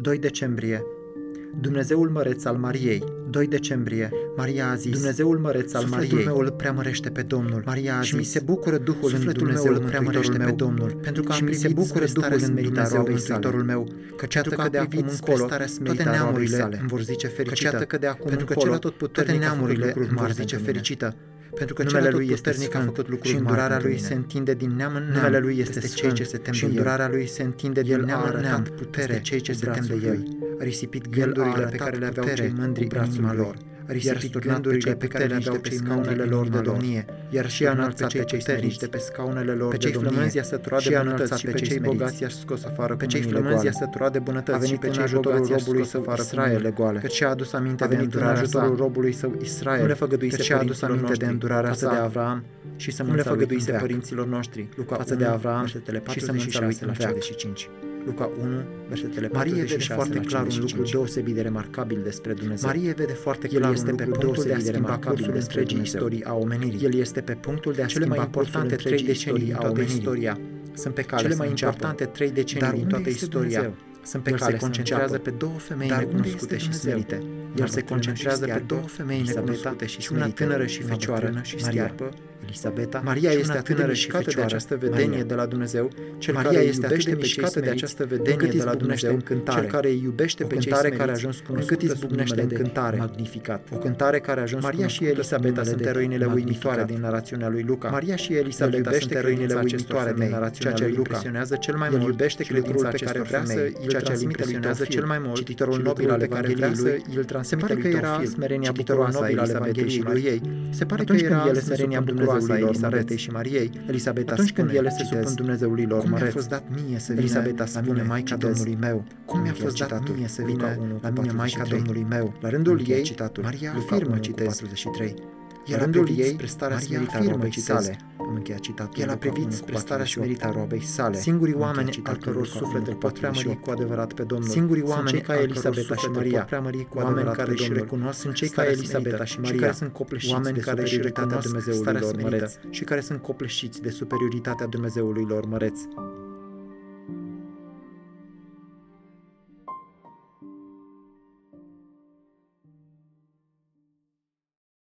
2 decembrie Dumnezeul măreț al Mariei, 2 decembrie. Maria a zis, Dumnezeul măreț al Mariei, Sufletul meu îl preamărește pe Domnul. Maria a și mi zis, se bucură Duhul în Sufletul Dumnezeu meu îl preamărește pe meu, Domnul, pentru că și am mi se privit bucură spre Duhul starea în smerită a Dumnezeu roabei Mântuitorul sale. meu, Căci pentru iată că că a de acum privit spre încolo starea toate smerită a roabei neamurile sale. îmi vor zice Căci fericită. iată că de acum pentru că încolo cel toate atotputernic a făcut neamurile lucruri îmi vor mari zice pentru mine. fericită. Pentru că Numele cel lui este atotputernic a sfânt făcut lucruri și mari îndurarea pentru lui mine. se întinde din neam în neam. Numele lui este peste sfânt cei ce se tem și de el. îndurarea lui se întinde din El neam a în neam arătat peste putere cei ce cu se tem de brațul el. lui. A risipit El a gândurile pe arătat care le aveau putere cei mândri cu în brațul inima lui. lor. A Iar risipit sturnat pe gândurile cei pe care le aveau pe cei scaunele mândri lor în de inima lor. domnie. Iar Și și a a înălțat pe cei smeriți de pe scaunele lor Pe de cei domnie. flămânzi i-a săturat Și de a bunătăți înălțat și pe pe cei cei smeriți. bogați i-a scos afară Pe cu cei mâinile flămânzi i-a goale. săturat de A bunătăți și venit pe în cei ajutorul bogați i-a robului scos său afară cu Israel, mâinile goale. Căci și-a adus aminte A de venit în îndurarea ajutorul sa. robului său Israel. Cum le făgăduise Căci și-a adus părinților aminte de noștri îndurarea față sa de Avram și Cum le sămânța lui făgăduise în veac. părinților noștri Luca față 1, de Avram versetele și 46 sămânța lui la în veac. 75. Luca 1, versetele Marie 46 vede foarte la clar un 55. lucru deosebit de remarcabil despre Dumnezeu. Marie vede foarte El clar este un pe lucru punctul de a deosebit de schimba remarcabil cursul despre întregii Dumnezeu. istorii a omenirii. El este pe punctul de a Cele mai schimba importante cursul trei întregii decenii istorii din a toată omenirii. istoria sunt pe cale Cele să mai înceapă. importante trei decenii Dar din unde toată este istoria Dumnezeu? sunt pe El care se se concentrează concentrează pe două femei Dar unde necunoscute este și Dumnezeu? smerite. El Una se bătrână concentrează și pe stearpă, două femei Elisabeta, necunoscute și și una smerite. tânără și Una fecioară, bătrână și Maria. stearpă, Elisabeta, Maria și este una atât de tânără și mișcată de fecioară, această vedenie Maria. de la Dumnezeu, cel Maria care îi este atât iubește de pe cei mișcată de smeriți, această încât vedenie îi de la zbucnește Dumnezeu, în cântare, cel care îi iubește o pe cei cântare care a smeriți, ajuns încât cunoscută îi sub zbucnește numele în de cântare. Magnificat. O cântare care a ajuns Maria și cunoscută sub Elisabeta numele sunt de eroinele uimitoare Magnificat. din narațiunea lui Luca. Maria și El Elisabeta iubește sunt eroinele credința uimitoare acestor din femei, narațiunea ceea ce lui îl Luca. impresionează cel mai El mult iubește și credința lucrul pe care acestor vrea să femei, îl ceea ce îl transmită lui impresionează Teofil, cel mai mult cititorul și nobil lucrul al pe care Evangheliei vrea să lui, îl se transmite pare lui că era Teofil, smerenia cititorul bucuroasă a nobil al Elisabetei și Evangheliei lui lui ei. Se pare că Atunci când era ele se smerenia supun bucuroasă a Dumnezeului lor Elisabetei măreț. și Mariei. Elisabeta Atunci când spune, ele se citez, supun Dumnezeului lor Cum mi-a măreț. fost dat mie să vină Elisabeta la mine spune, Maica citez, Domnului meu? Cum mi-a Încheia fost dat citatul. mie să Luca vină 1 cu la mine Maica 43. Domnului meu? La rândul Încheia ei, citatul. Maria Luca afirmă, 1 cu citez, 43. El La a rândul privit ei, spre starea Maria smerită a afirmă, roabei citez, sale. Am încheiat citatul. El a Luca privit 1 cu spre starea 48. smerită a roabei sale. Singurii Am oameni încheiat al citatul căror Luca suflete 1 cu pot preamări 48. cu adevărat pe Domnul. Singurii sunt oameni cei ca al căror Elisabeta și suflete Maria, pot preamări cu oameni adevărat care pe își Domnul. recunosc Sunt cei ca starea Elisabeta smerită și și Maria, care sunt copleșiți oameni de care își superioritatea recunosc Dumnezeului starea lor smerită măreț și care sunt copleșiți de superioritatea Dumnezeului lor măreț.